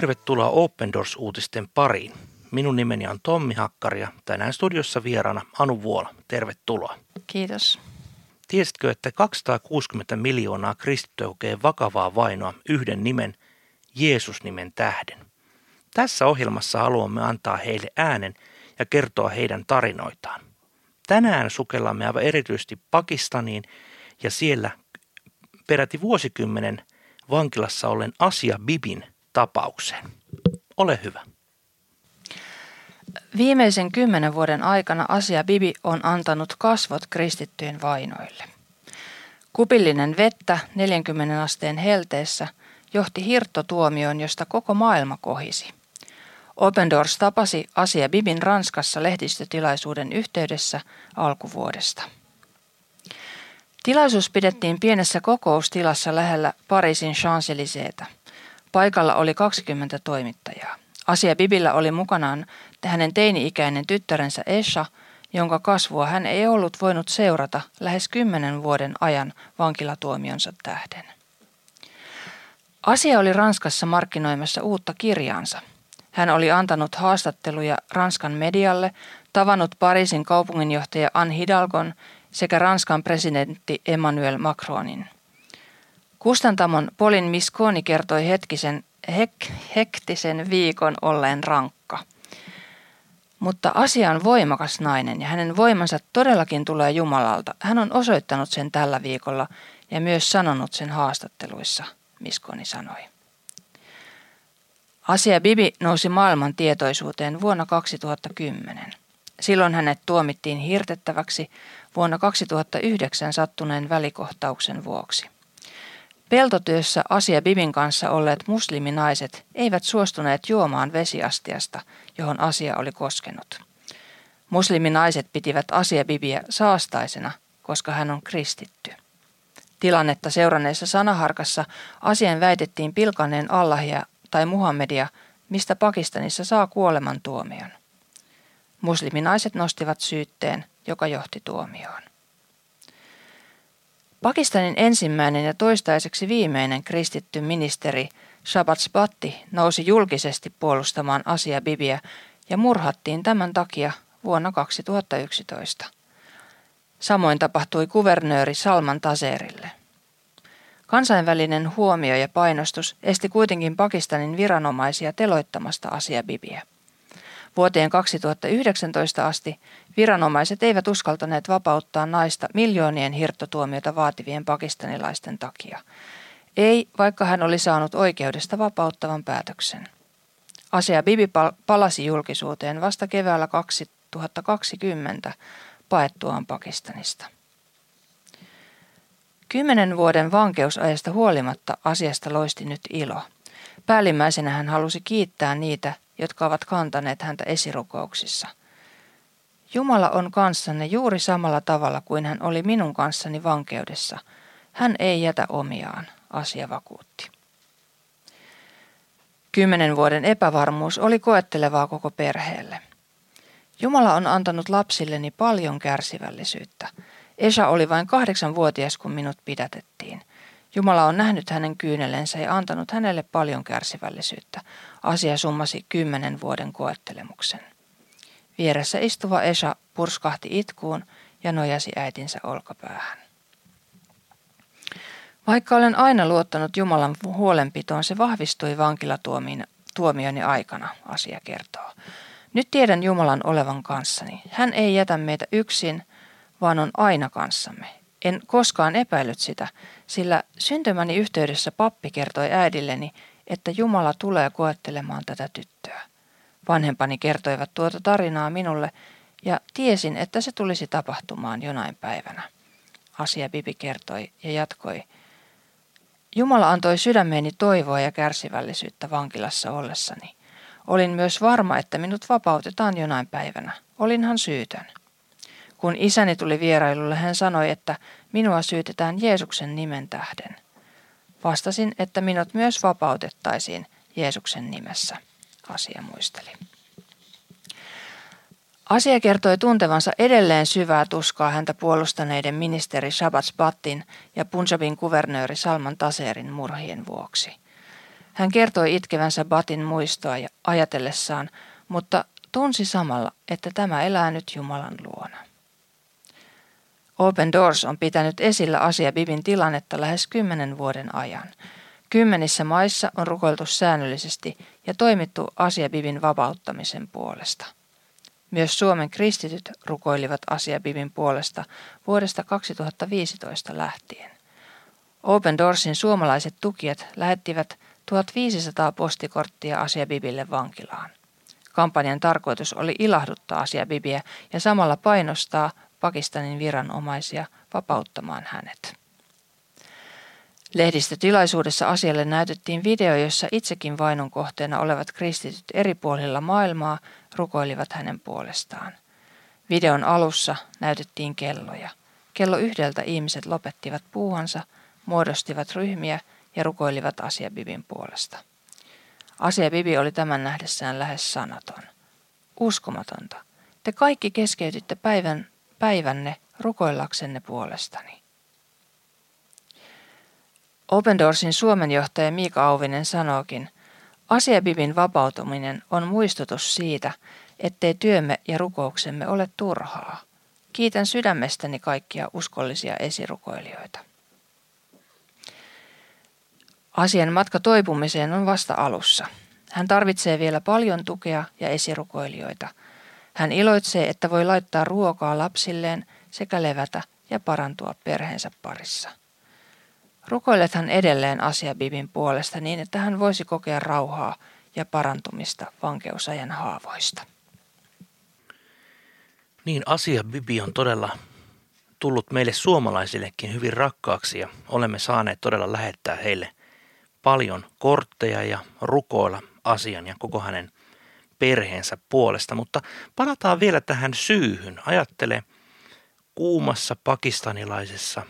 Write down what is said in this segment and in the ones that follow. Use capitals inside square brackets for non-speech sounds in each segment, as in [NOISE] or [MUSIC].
Tervetuloa Open Doors-uutisten pariin. Minun nimeni on Tommi Hakkari ja tänään studiossa vieraana Anu Vuola. Tervetuloa. Kiitos. Tiesitkö, että 260 miljoonaa kristittyä kokee vakavaa vainoa yhden nimen, Jeesus-nimen tähden? Tässä ohjelmassa haluamme antaa heille äänen ja kertoa heidän tarinoitaan. Tänään sukellamme aivan erityisesti Pakistaniin ja siellä peräti vuosikymmenen vankilassa ollen Asia Bibin tapaukseen. Ole hyvä. Viimeisen kymmenen vuoden aikana Asia Bibi on antanut kasvot kristittyjen vainoille. Kupillinen vettä 40 asteen helteessä johti hirttotuomioon, josta koko maailma kohisi. Open Doors tapasi Asia Bibin Ranskassa lehdistötilaisuuden yhteydessä alkuvuodesta. Tilaisuus pidettiin pienessä kokoustilassa lähellä Pariisin Champs-Élysées'tä. Paikalla oli 20 toimittajaa. Asia Bibillä oli mukanaan hänen teini-ikäinen tyttärensä Esha, jonka kasvua hän ei ollut voinut seurata lähes kymmenen vuoden ajan vankilatuomionsa tähden. Asia oli Ranskassa markkinoimassa uutta kirjaansa. Hän oli antanut haastatteluja Ranskan medialle, tavannut Pariisin kaupunginjohtaja Anne Hidalgon sekä Ranskan presidentti Emmanuel Macronin. Kustantamon Polin Miskoni kertoi hetkisen, hek, hektisen viikon olleen rankka. Mutta asia on voimakas nainen ja hänen voimansa todellakin tulee Jumalalta. Hän on osoittanut sen tällä viikolla ja myös sanonut sen haastatteluissa, Miskoni sanoi. Asia Bibi nousi maailman tietoisuuteen vuonna 2010. Silloin hänet tuomittiin hirtettäväksi vuonna 2009 sattuneen välikohtauksen vuoksi. Peltotyössä Asia Bibin kanssa olleet musliminaiset eivät suostuneet juomaan vesiastiasta, johon asia oli koskenut. Musliminaiset pitivät Asia Bibiä saastaisena, koska hän on kristitty. Tilannetta seuranneessa sanaharkassa asian väitettiin pilkaneen Allahia tai Muhammedia, mistä Pakistanissa saa kuoleman tuomion. Musliminaiset nostivat syytteen, joka johti tuomioon. Pakistanin ensimmäinen ja toistaiseksi viimeinen kristitty ministeri Shabat Batti nousi julkisesti puolustamaan Asia Bibiä ja murhattiin tämän takia vuonna 2011. Samoin tapahtui kuvernööri Salman Taserille. Kansainvälinen huomio ja painostus esti kuitenkin Pakistanin viranomaisia teloittamasta Asia Bibiä. Vuoteen 2019 asti viranomaiset eivät uskaltaneet vapauttaa naista miljoonien hirttotuomiota vaativien pakistanilaisten takia. Ei, vaikka hän oli saanut oikeudesta vapauttavan päätöksen. Asia Bibi palasi julkisuuteen vasta keväällä 2020 paettuaan Pakistanista. Kymmenen vuoden vankeusajasta huolimatta asiasta loisti nyt ilo. Päällimmäisenä hän halusi kiittää niitä, jotka ovat kantaneet häntä esirukouksissa. Jumala on kanssanne juuri samalla tavalla kuin hän oli minun kanssani vankeudessa. Hän ei jätä omiaan, asia vakuutti. Kymmenen vuoden epävarmuus oli koettelevaa koko perheelle. Jumala on antanut lapsilleni paljon kärsivällisyyttä. Esa oli vain kahdeksanvuotias, kun minut pidätettiin. Jumala on nähnyt hänen kyynelensä ja antanut hänelle paljon kärsivällisyyttä. Asia summasi kymmenen vuoden koettelemuksen. Vieressä istuva Esa purskahti itkuun ja nojasi äitinsä olkapäähän. Vaikka olen aina luottanut Jumalan huolenpitoon, se vahvistui vankilatuomioni aikana, asia kertoo. Nyt tiedän Jumalan olevan kanssani. Hän ei jätä meitä yksin, vaan on aina kanssamme. En koskaan epäillyt sitä, sillä syntymäni yhteydessä pappi kertoi äidilleni, että Jumala tulee koettelemaan tätä tyttöä. Vanhempani kertoivat tuota tarinaa minulle ja tiesin, että se tulisi tapahtumaan jonain päivänä. Asia Bibi kertoi ja jatkoi. Jumala antoi sydämeeni toivoa ja kärsivällisyyttä vankilassa ollessani. Olin myös varma, että minut vapautetaan jonain päivänä. Olinhan syytön. Kun isäni tuli vierailulle, hän sanoi, että minua syytetään Jeesuksen nimen tähden. Vastasin, että minut myös vapautettaisiin Jeesuksen nimessä, asia muisteli. Asia kertoi tuntevansa edelleen syvää tuskaa häntä puolustaneiden ministeri Shabat Battin ja Punjabin kuvernööri Salman Taserin murhien vuoksi. Hän kertoi itkevänsä Batin muistoa ja ajatellessaan, mutta tunsi samalla, että tämä elää nyt Jumalan luona. Open Doors on pitänyt esillä Asia Bibin tilannetta lähes kymmenen vuoden ajan. Kymmenissä maissa on rukoiltu säännöllisesti ja toimittu Asia Bibin vapauttamisen puolesta. Myös Suomen kristityt rukoilivat Asia Bibin puolesta vuodesta 2015 lähtien. Open Doorsin suomalaiset tukijat lähettivät 1500 postikorttia Asia Bibille vankilaan. Kampanjan tarkoitus oli ilahduttaa Asia Bibiä ja samalla painostaa Pakistanin viranomaisia vapauttamaan hänet. Lehdistötilaisuudessa asialle näytettiin video, jossa itsekin vainon kohteena olevat kristityt eri puolilla maailmaa rukoilivat hänen puolestaan. Videon alussa näytettiin kelloja. Kello yhdeltä ihmiset lopettivat puuhansa, muodostivat ryhmiä ja rukoilivat Asia Bibin puolesta. Asia Bibi oli tämän nähdessään lähes sanaton. Uskomatonta. Te kaikki keskeytitte päivän, päivänne rukoillaksenne puolestani. Open Doorsin Suomen johtaja Miika Auvinen sanookin, Asiabibin vapautuminen on muistutus siitä, ettei työmme ja rukouksemme ole turhaa. Kiitän sydämestäni kaikkia uskollisia esirukoilijoita. Asian matka toipumiseen on vasta alussa. Hän tarvitsee vielä paljon tukea ja esirukoilijoita. Hän iloitsee, että voi laittaa ruokaa lapsilleen sekä levätä ja parantua perheensä parissa. Rukoilet hän edelleen asia Bibin puolesta niin, että hän voisi kokea rauhaa ja parantumista vankeusajan haavoista. Niin asia Bibi on todella tullut meille suomalaisillekin hyvin rakkaaksi ja olemme saaneet todella lähettää heille paljon kortteja ja rukoilla asian ja koko hänen perheensä puolesta. Mutta palataan vielä tähän syyhyn. Ajattele kuumassa pakistanilaisessa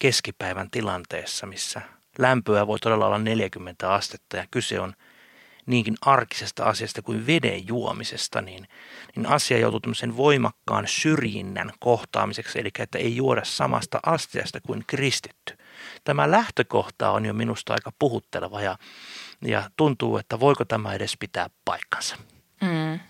keskipäivän tilanteessa, missä lämpöä voi todella olla 40 astetta ja kyse on niinkin arkisesta asiasta kuin veden juomisesta, niin, niin asia joutuu tämmöisen voimakkaan syrjinnän kohtaamiseksi, eli että ei juoda samasta astiasta kuin kristitty. Tämä lähtökohta on jo minusta aika puhutteleva ja, ja tuntuu, että voiko tämä edes pitää paikkansa. Mm.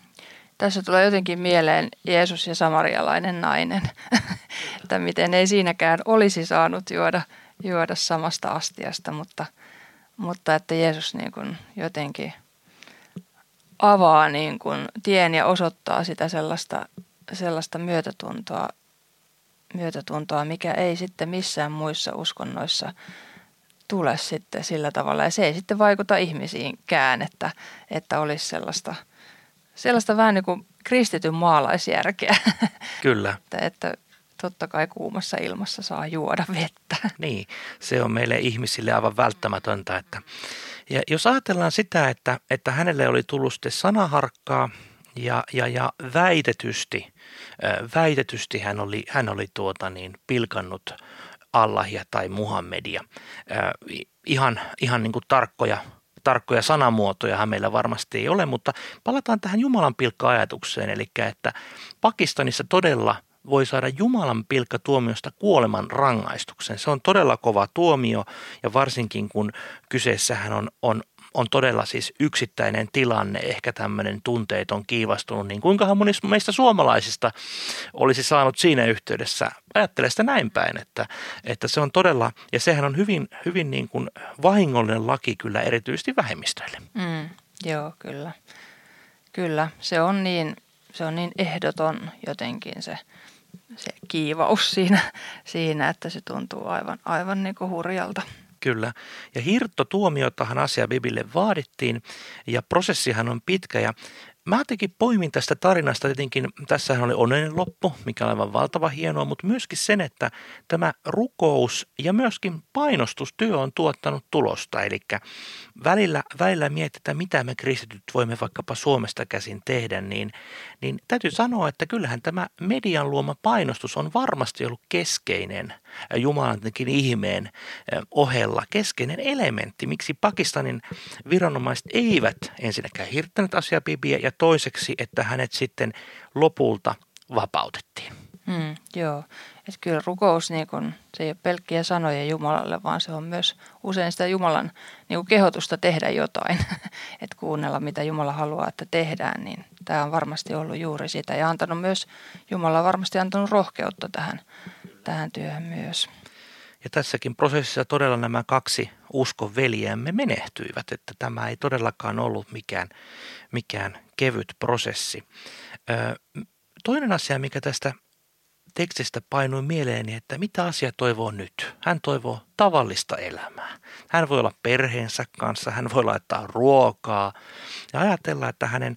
Tässä tulee jotenkin mieleen Jeesus ja samarialainen nainen, [LAUGHS] että miten ei siinäkään olisi saanut juoda, juoda samasta astiasta, mutta, mutta että Jeesus niin kuin jotenkin avaa niin kuin tien ja osoittaa sitä sellaista, sellaista myötätuntoa, myötätuntoa, mikä ei sitten missään muissa uskonnoissa tule sitten sillä tavalla. Ja se ei sitten vaikuta ihmisiinkään, että, että olisi sellaista, sellaista vähän niin kuin kristityn maalaisjärkeä. Kyllä. [LAUGHS] että, että totta kai kuumassa ilmassa saa juoda vettä. [LAUGHS] Niin, se on meille ihmisille aivan välttämätöntä. Että, ja jos ajatellaan sitä, että, että hänelle oli tullut sitten sanaharkkaa ja, ja, ja väitetysti, väitetysti hän oli, hän oli tuota niin, pilkannut Allahia tai Muhammedia. Ihan, ihan niin kuin tarkkoja tarkkoja sanamuotoja meillä varmasti ei ole, mutta palataan tähän Jumalan pilkka-ajatukseen, eli että Pakistanissa todella voi saada Jumalan pilkka tuomiosta kuoleman rangaistuksen. Se on todella kova tuomio ja varsinkin kun kyseessähän on, on on todella siis yksittäinen tilanne, ehkä tämmöinen tunteeton kiivastunut, niin kuinkahan moni meistä suomalaisista olisi saanut siinä yhteydessä, ajattele sitä näin päin, että, että se on todella, ja sehän on hyvin, hyvin niin kuin vahingollinen laki kyllä erityisesti vähemmistöille. Mm, joo, kyllä. Kyllä, se on niin, se on niin ehdoton jotenkin se, se kiivaus siinä, [LAUGHS] siinä, että se tuntuu aivan, aivan niin kuin hurjalta. Kyllä. Ja hirttotuomiotahan asia Bibille vaadittiin ja prosessihan on pitkä ja Mä jotenkin poimin tästä tarinasta tietenkin, tässähän oli onnellinen loppu, mikä on aivan valtava hienoa, mutta myöskin sen, että tämä rukous ja myöskin painostustyö on tuottanut tulosta. Eli välillä, välillä mietitään, mitä me kristityt voimme vaikkapa Suomesta käsin tehdä, niin, niin täytyy sanoa, että kyllähän tämä median luoma painostus on varmasti ollut keskeinen Jumalan ihmeen ohella, keskeinen elementti, miksi Pakistanin viranomaiset eivät ensinnäkään hirttäneet asiaa Bibiä ja toiseksi, että hänet sitten lopulta vapautettiin. Mm, joo, että kyllä rukous niin kun, se ei ole pelkkiä sanoja Jumalalle, vaan se on myös usein sitä Jumalan niin kun kehotusta tehdä jotain, [LAUGHS] että kuunnella mitä Jumala haluaa, että tehdään, niin tämä on varmasti ollut juuri sitä. Ja antanut myös, Jumala on varmasti antanut rohkeutta tähän, tähän työhön myös. Ja tässäkin prosessissa todella nämä kaksi uskon veljäämme menehtyivät, että tämä ei todellakaan ollut mikään, mikään kevyt prosessi. Toinen asia, mikä tästä tekstistä painui mieleeni, että mitä asia toivoo nyt. Hän toivoo tavallista elämää. Hän voi olla perheensä kanssa, hän voi laittaa ruokaa ja ajatella, että hänen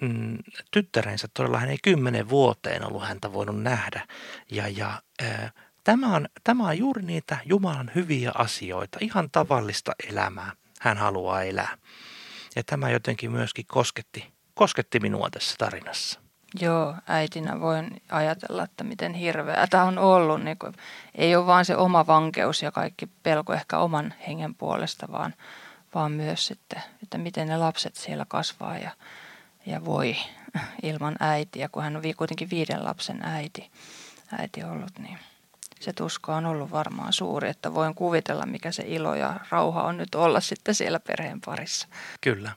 mm, tyttärensä todella hän ei kymmenen vuoteen ollut häntä voinut nähdä. Ja, ja ää, tämä, on, tämä on juuri niitä Jumalan hyviä asioita, ihan tavallista elämää hän haluaa elää. Ja tämä jotenkin myöskin kosketti, kosketti minua tässä tarinassa. Joo, äitinä voin ajatella, että miten hirveä tämä on ollut. Niin kuin, ei ole vain se oma vankeus ja kaikki pelko ehkä oman hengen puolesta, vaan, vaan myös sitten, että miten ne lapset siellä kasvaa ja, ja voi ilman äitiä, kun hän on kuitenkin viiden lapsen äiti, äiti ollut, niin se tusko on ollut varmaan suuri, että voin kuvitella, mikä se ilo ja rauha on nyt olla sitten siellä perheen parissa. Kyllä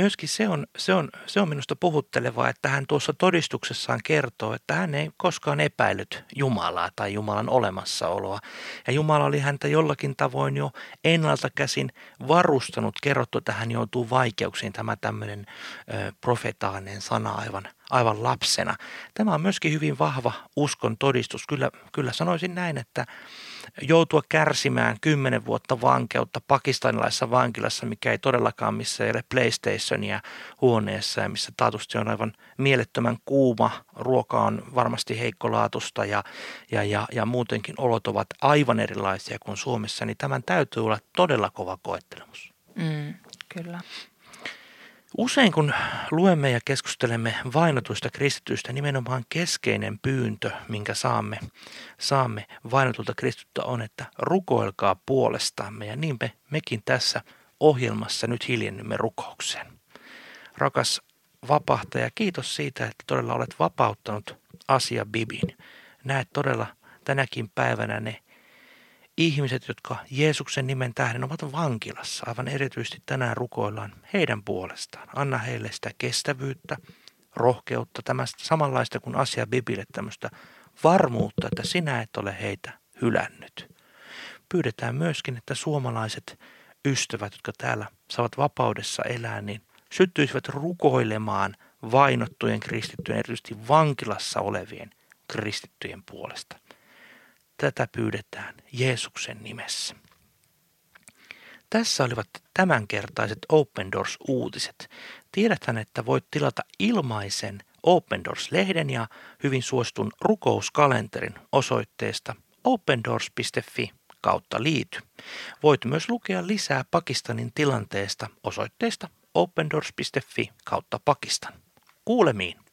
myöskin se on, se, on, se on minusta puhuttelevaa, että hän tuossa todistuksessaan kertoo, että hän ei koskaan epäillyt Jumalaa tai Jumalan olemassaoloa. Ja Jumala oli häntä jollakin tavoin jo ennalta käsin varustanut, kerrottu, että hän joutuu vaikeuksiin, tämä tämmöinen ö, profetaanen sana aivan, aivan lapsena. Tämä on myöskin hyvin vahva uskon todistus. Kyllä, kyllä sanoisin näin, että joutua kärsimään kymmenen vuotta vankeutta pakistanilaisessa vankilassa, mikä ei todellakaan missä ei ole PlayStationia huoneessa ja missä taatusti on aivan mielettömän kuuma, ruoka on varmasti heikkolaatusta ja, ja, ja, ja muutenkin olot ovat aivan erilaisia kuin Suomessa, niin tämän täytyy olla todella kova koettelemus. Mm, kyllä. Usein kun luemme ja keskustelemme vainotuista kristityistä, nimenomaan keskeinen pyyntö, minkä saamme, saamme vainotulta kristittyä on, että rukoilkaa puolestamme. Ja niin me, mekin tässä ohjelmassa nyt hiljennymme rukoukseen. Rakas vapahtaja, kiitos siitä, että todella olet vapauttanut asia Bibin. Näet todella tänäkin päivänä ne ihmiset, jotka Jeesuksen nimen tähden ovat vankilassa, aivan erityisesti tänään rukoillaan heidän puolestaan. Anna heille sitä kestävyyttä, rohkeutta, tämmöistä samanlaista kuin asia Bibille, tämmöistä varmuutta, että sinä et ole heitä hylännyt. Pyydetään myöskin, että suomalaiset ystävät, jotka täällä saavat vapaudessa elää, niin syttyisivät rukoilemaan vainottujen kristittyjen, erityisesti vankilassa olevien kristittyjen puolesta. Tätä pyydetään Jeesuksen nimessä. Tässä olivat tämänkertaiset Open Doors-uutiset. Tiedäthän, että voit tilata ilmaisen Open Doors-lehden ja hyvin suostun rukouskalenterin osoitteesta opendoors.fi kautta liity. Voit myös lukea lisää Pakistanin tilanteesta osoitteesta opendoors.fi kautta Pakistan. Kuulemiin!